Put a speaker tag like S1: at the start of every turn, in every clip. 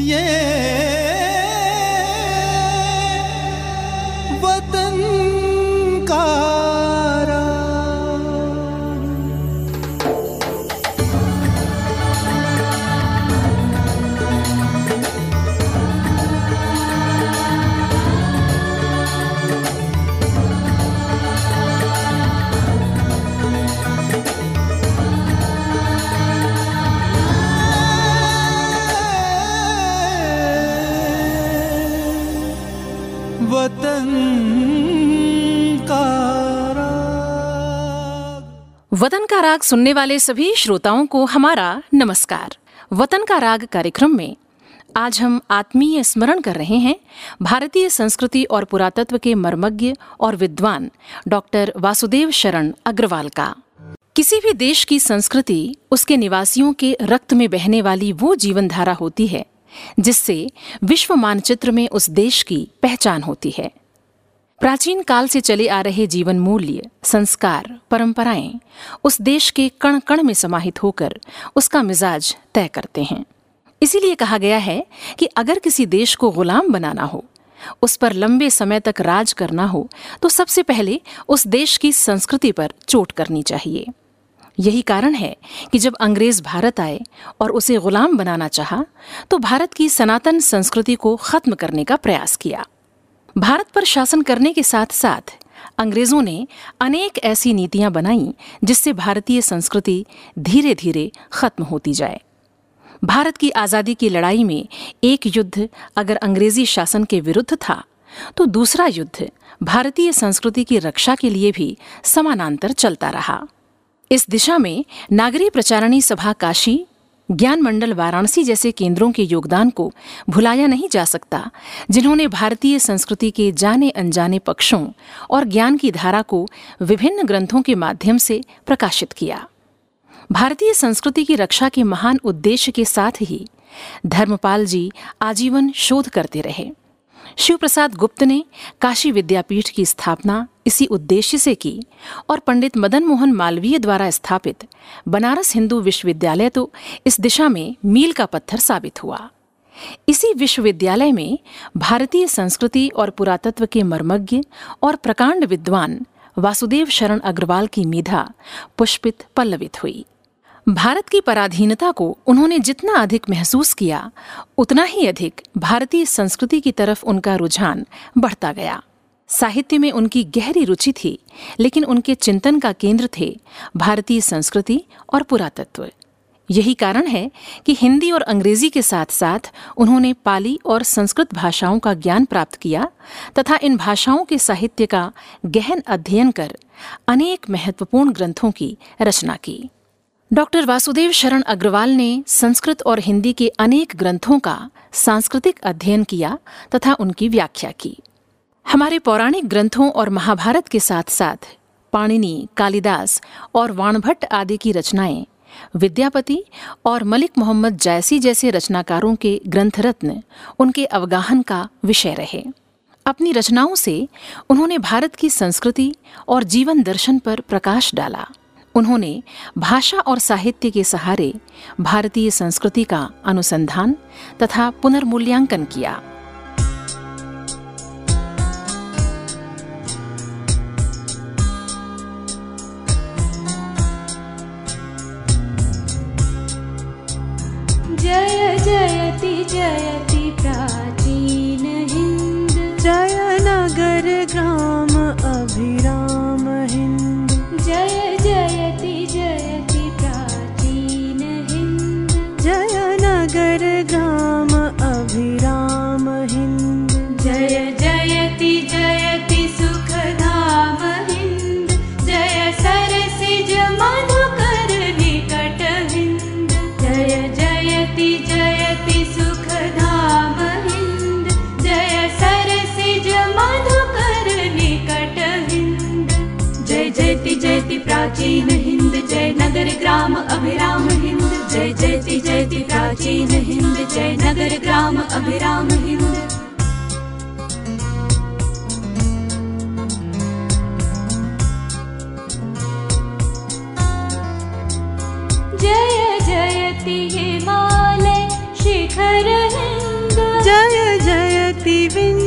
S1: Yeah. वतन का राग सुनने वाले सभी श्रोताओं को हमारा नमस्कार। वतन का राग कार्यक्रम में आज हम आत्मीय स्मरण कर रहे हैं भारतीय संस्कृति और पुरातत्व के मर्मज्ञ और विद्वान डॉक्टर वासुदेव शरण अग्रवाल का। किसी भी देश की संस्कृति उसके निवासियों के रक्त में बहने वाली वो जीवन धारा होती है, जिससे विश्व मानचित्र में उस देश की पहचान होती है। प्राचीन काल से चले आ रहे जीवन मूल्य, संस्कार, परंपराएँ उस देश के कण कण में समाहित होकर उसका मिजाज तय करते हैं। इसीलिए कहा गया है कि अगर किसी देश को गुलाम बनाना हो, उस पर लंबे समय तक राज करना हो तो सबसे पहले उस देश की संस्कृति पर चोट करनी चाहिए। यही कारण है कि जब अंग्रेज़ भारत आए और उसे गुलाम बनाना चाहा तो भारत की सनातन संस्कृति को खत्म करने का प्रयास किया। भारत पर शासन करने के साथ साथ अंग्रेज़ों ने अनेक ऐसी नीतियाँ बनाई जिससे भारतीय संस्कृति धीरे धीरे खत्म होती जाए। भारत की आज़ादी की लड़ाई में एक युद्ध अगर अंग्रेज़ी शासन के विरुद्ध था तो दूसरा युद्ध भारतीय संस्कृति की रक्षा के लिए भी समानांतर चलता रहा। इस दिशा में नागरी प्रचारणी सभा काशी ज्ञान मंडल वाराणसी जैसे केंद्रों के योगदान को भुलाया नहीं जा सकता, जिन्होंने भारतीय संस्कृति के जाने अनजाने पक्षों और ज्ञान की धारा को विभिन्न ग्रंथों के माध्यम से प्रकाशित किया। भारतीय संस्कृति की रक्षा के महान उद्देश्य के साथ ही धर्मपाल जी आजीवन शोध करते रहे। शिव प्रसाद गुप्त ने काशी विद्यापीठ की स्थापना इसी उद्देश्य से की और पंडित मदन मोहन मालवीय द्वारा स्थापित बनारस हिंदू विश्वविद्यालय तो इस दिशा में मील का पत्थर साबित हुआ। इसी विश्वविद्यालय में भारतीय संस्कृति और पुरातत्व के मर्मज्ञ और प्रकांड विद्वान वासुदेव शरण अग्रवाल की मेधा पुष्पित पल्लवित हुई। भारत की पराधीनता को उन्होंने जितना अधिक महसूस किया, उतना ही अधिक भारतीय संस्कृति की तरफ़ उनका रुझान बढ़ता गया। साहित्य में उनकी गहरी रुचि थी, लेकिन उनके चिंतन का केंद्र थे भारतीय संस्कृति और पुरातत्व। यही कारण है कि हिंदी और अंग्रेज़ी के साथ साथ उन्होंने पाली और संस्कृत भाषाओं का ज्ञान प्राप्त किया तथा इन भाषाओं के साहित्य का गहन अध्ययन कर अनेक महत्वपूर्ण ग्रंथों की रचना की। डॉक्टर वासुदेव शरण अग्रवाल ने संस्कृत और हिंदी के अनेक ग्रंथों का सांस्कृतिक अध्ययन किया तथा उनकी व्याख्या की। हमारे पौराणिक ग्रंथों और महाभारत के साथ साथ पाणिनि, कालिदास और वाणभट्ट आदि की रचनाएँ, विद्यापति और मलिक मोहम्मद जैसी जैसे रचनाकारों के ग्रंथ रत्न उनके अवगाहन का विषय रहे। अपनी रचनाओं से उन्होंने भारत की संस्कृति और जीवन दर्शन पर प्रकाश डाला। उन्होंने भाषा और साहित्य के सहारे भारतीय संस्कृति का अनुसंधान तथा पुनर्मूल्यांकन किया।
S2: प्राचीन हिंद
S3: जय नगर ग्राम अभिराम
S2: हिंद जय जयति जयति प्राचीन हिंद जय नगर ग्राम अभिराम हिंद जय जयति हिमालय शिखर हिंद
S3: जयति विन्द्य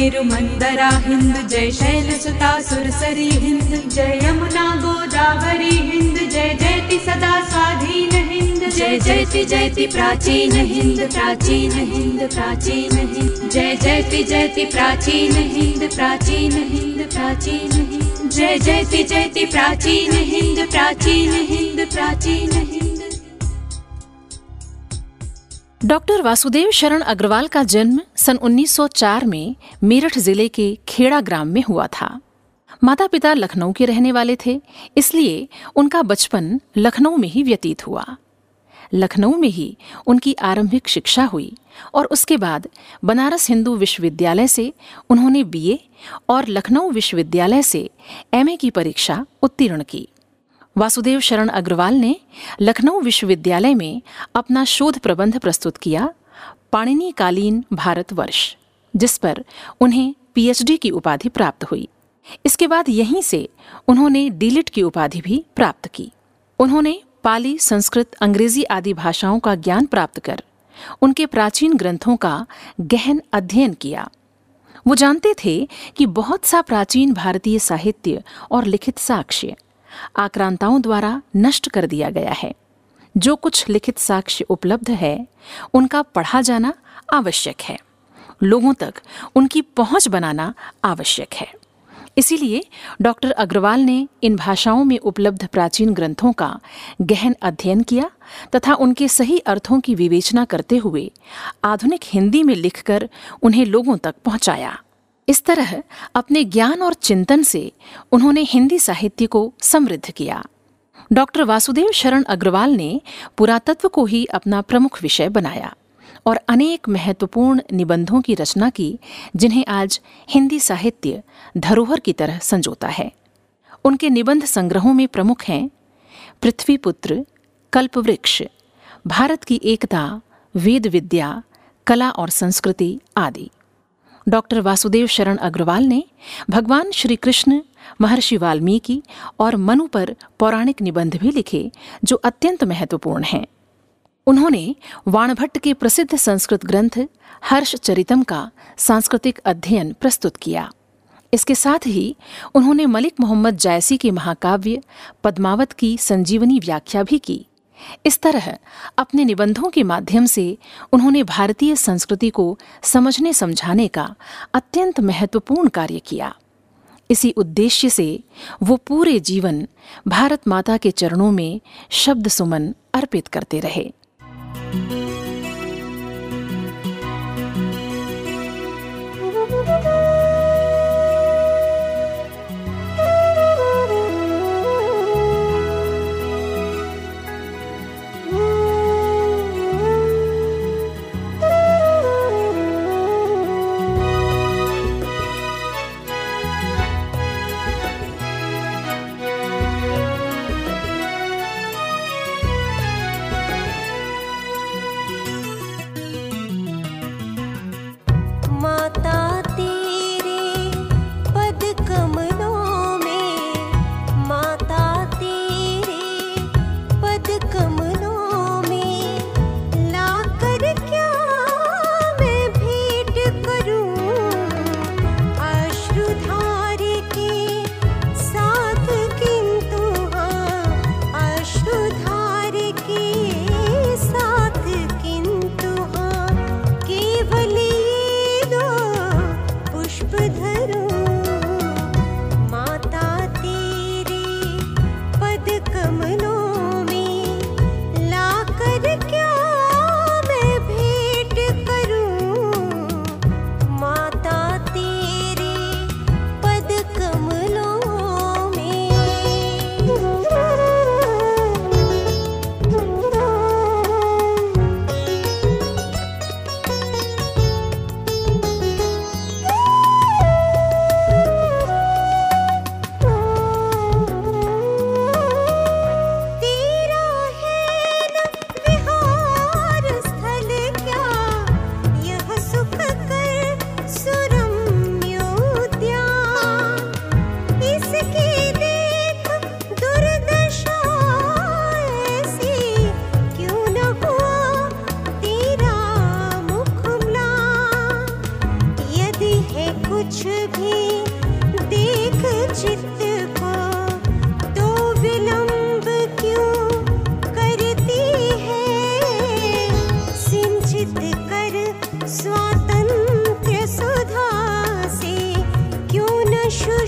S2: मलय मेरु मन्दरा हिन्द जय शैलसुता सुरसरी हिन्द जय यमुना गोदावरी हिन्द जय जयति सदा स्वाधीन हिन्द जय जयति जयति प्राचीन हिन्द प्राचीन हिन्द प्राचीन हिन्द जय जयति जयति प्राचीन हिन्द प्राचीन हिन्द प्राचीन हिन्द जय जयति जयति प्राचीन हिन्द प्राचीन हिन्द प्राचीन हिन्द
S1: डॉक्टर वासुदेव शरण अग्रवाल का जन्म सन 1904 में मेरठ ज़िले के खेड़ा ग्राम में हुआ था। माता पिता लखनऊ के रहने वाले थे, इसलिए उनका बचपन लखनऊ में ही व्यतीत हुआ। लखनऊ में ही उनकी आरंभिक शिक्षा हुई और उसके बाद बनारस हिंदू विश्वविद्यालय से उन्होंने बीए और लखनऊ विश्वविद्यालय से एमए की परीक्षा उत्तीर्ण की। वासुदेव शरण अग्रवाल ने लखनऊ विश्वविद्यालय में अपना शोध प्रबंध प्रस्तुत किया पाणिनी कालीन भारतवर्ष जिस पर उन्हें पीएचडी की उपाधि प्राप्त हुई। इसके बाद यहीं से उन्होंने डीलिट की उपाधि भी प्राप्त की। उन्होंने पाली संस्कृत अंग्रेज़ी आदि भाषाओं का ज्ञान प्राप्त कर उनके प्राचीन ग्रंथों का गहन अध्ययन किया। वो जानते थे कि बहुत सा प्राचीन भारतीय साहित्य और लिखित साक्ष्य आक्रांताओं द्वारा नष्ट कर दिया गया है। जो कुछ लिखित साक्ष्य उपलब्ध है, उनका पढ़ा जाना आवश्यक है। लोगों तक उनकी पहुँच बनाना आवश्यक है। इसीलिए डॉक्टर अग्रवाल ने इन भाषाओं में उपलब्ध प्राचीन ग्रंथों का गहन अध्ययन किया तथा उनके सही अर्थों की विवेचना करते हुए आधुनिक हिंदी में लिखकर उन्हें लोगों तक पहुँचाया। इस तरह अपने ज्ञान और चिंतन से उन्होंने हिंदी साहित्य को समृद्ध किया। डॉक्टर वासुदेव शरण अग्रवाल ने पुरातत्व को ही अपना प्रमुख विषय बनाया और अनेक महत्वपूर्ण निबंधों की रचना की, जिन्हें आज हिंदी साहित्य धरोहर की तरह संजोता है। उनके निबंध संग्रहों में प्रमुख हैं, पृथ्वीपुत्र, कल्पवृक्ष, भारत की एकता, वेद विद्या, कला और संस्कृति आदि। डॉक्टर वासुदेव शरण अग्रवाल ने भगवान श्री कृष्ण महर्षि वाल्मीकि और मनु पर पौराणिक निबंध भी लिखे, जो अत्यंत महत्वपूर्ण हैं। उन्होंने वाणभट्ट के प्रसिद्ध संस्कृत ग्रंथ हर्ष चरितम का सांस्कृतिक अध्ययन प्रस्तुत किया। इसके साथ ही उन्होंने मलिक मोहम्मद जायसी के महाकाव्य, पद्मावत की संजीवनी व्याख्या भी की। इस तरह, अपने निबंधों के माध्यम से उन्होंने भारतीय संस्कृति को समझने समझाने का अत्यंत महत्वपूर्ण कार्य किया। इसी उद्देश्य से वो पूरे जीवन भारत माता के चरणों में शब्द सुमन अर्पित करते रहे।
S3: क्यों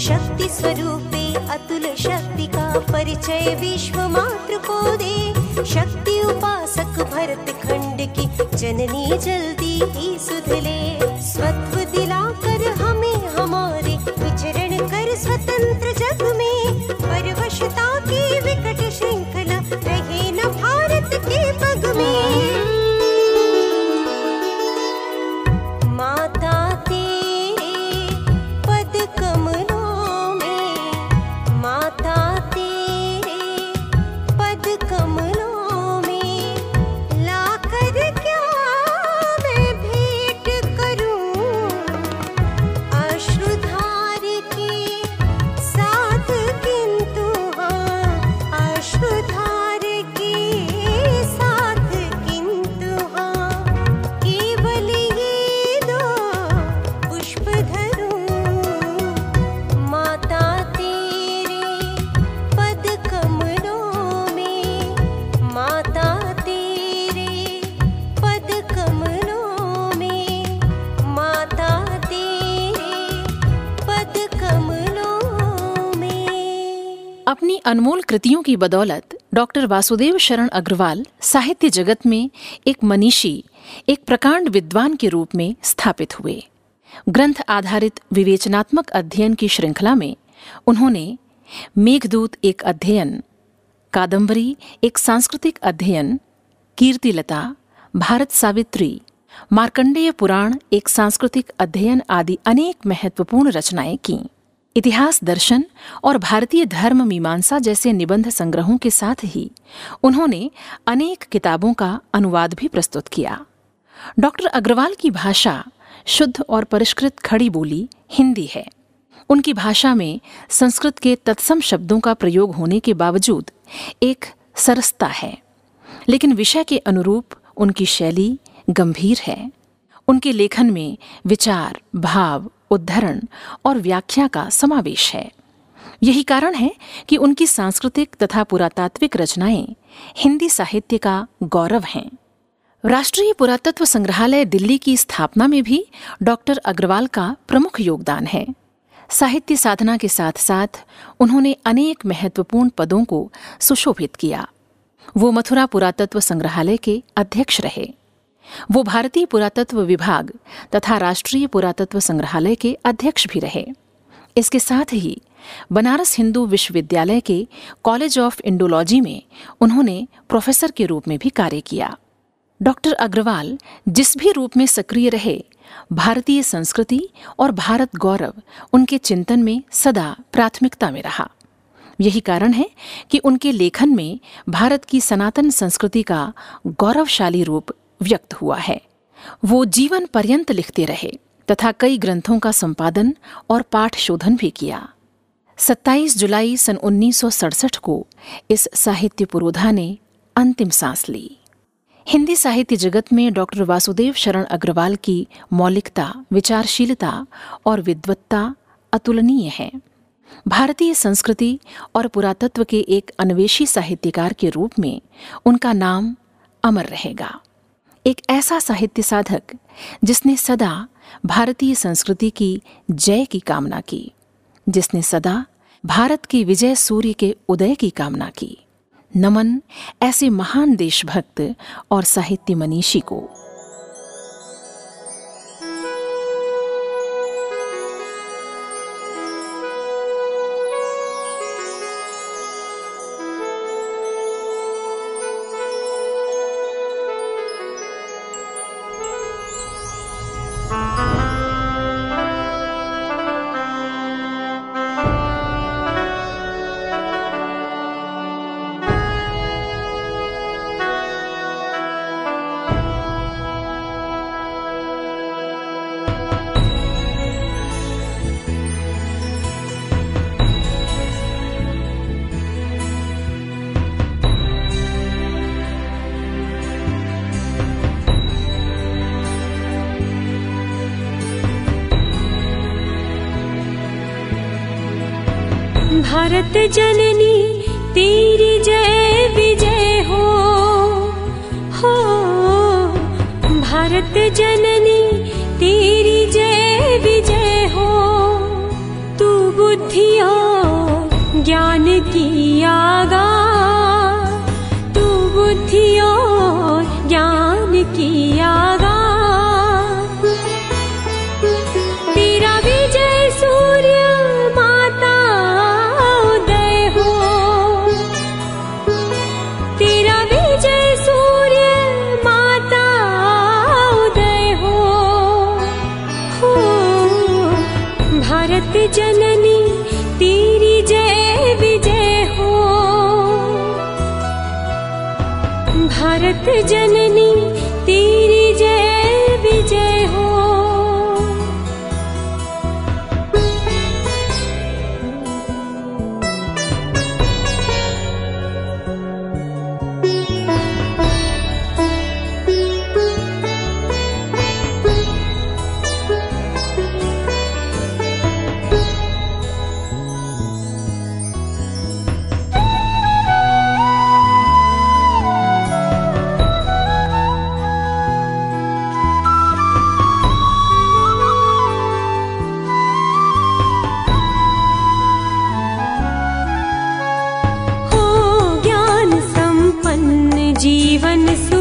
S3: शक्ति स्वरूपे, अतुल शक्ति का परिचय विश्व मात्र को दे। शक्ति उपासक भरत खंड की जननी जल्दी ही सुधले। स्वत्व दिलाकर हमें हमारे विचरण कर स्वतंत्र जग में। परवशता की
S1: अनमोल कृतियों की बदौलत डॉक्टर वासुदेव शरण अग्रवाल साहित्य जगत में एक मनीषी, एक प्रकांड विद्वान के रूप में स्थापित हुए। ग्रंथ आधारित विवेचनात्मक अध्ययन की श्रृंखला में उन्होंने मेघदूत एक अध्ययन, कादंबरी एक सांस्कृतिक अध्ययन, कीर्तिलता, भारत सावित्री, मार्कंडेय पुराण एक सांस्कृतिक अध्ययन आदि अनेक महत्वपूर्ण रचनाएँ की। इतिहास दर्शन और भारतीय धर्म मीमांसा जैसे निबंध संग्रहों के साथ ही उन्होंने अनेक किताबों का अनुवाद भी प्रस्तुत किया। डॉक्टर अग्रवाल की भाषा शुद्ध और परिष्कृत खड़ी बोली हिंदी है। उनकी भाषा में संस्कृत के तत्सम शब्दों का प्रयोग होने के बावजूद एक सरसता है, लेकिन विषय के अनुरूप उनकी शैली गंभीर है। उनके लेखन में विचार, भाव, उद्धरण और व्याख्या का समावेश है। यही कारण है कि उनकी सांस्कृतिक तथा पुरातात्विक रचनाएँ हिंदी साहित्य का गौरव हैं। राष्ट्रीय पुरातत्व संग्रहालय दिल्ली की स्थापना में भी डॉक्टर अग्रवाल का प्रमुख योगदान है। साहित्य साधना के साथ साथ उन्होंने अनेक महत्वपूर्ण पदों को सुशोभित किया। वो मथुरा पुरातत्व संग्रहालय के अध्यक्ष रहे। वो भारतीय पुरातत्व विभाग तथा राष्ट्रीय पुरातत्व संग्रहालय के अध्यक्ष भी रहे। इसके साथ ही बनारस हिंदू विश्वविद्यालय के कॉलेज ऑफ़ इंडोलॉजी में उन्होंने प्रोफेसर के रूप में भी कार्य किया। डॉक्टर अग्रवाल जिस भी रूप में सक्रिय रहे, भारतीय संस्कृति और भारत गौरव उनके चिंतन में सदा प्राथमिकता में रहा। यही कारण है कि उनके लेखन में भारत की सनातन संस्कृति का गौरवशाली रूप व्यक्त हुआ है। वो जीवन पर्यंत लिखते रहे, तथा कई ग्रंथों का संपादन और पाठ शोधन भी किया। 27 जुलाई सन 1967 को इस साहित्य पुरोधा ने अंतिम सांस ली। हिंदी साहित्य जगत में डॉक्टर वासुदेव शरण अग्रवाल की मौलिकता, विचारशीलता और विद्वत्ता अतुलनीय है। भारतीय संस्कृति और पुरातत्व के एक अन्वेषी साहित्यकार के रूप में उनका नाम अमर रहेगा। एक ऐसा साहित्य साधक जिसने सदा भारतीय संस्कृति की जय की कामना की, जिसने सदा भारत की विजय सूर्य के उदय की कामना की। नमन ऐसे महान देशभक्त और साहित्य मनीषी को।
S4: भारत जननी तेरी जय विजय हो। हो भारत जननी। जननी तेरी जय विजय हो। भारत जननी जीवन सुफल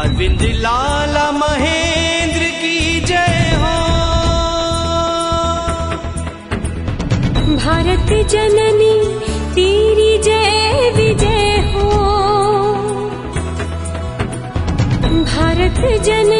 S5: अरविंद लाल महेंद्र की जय हो।
S4: भारत जननी तेरी जय विजय हो। भारत जननी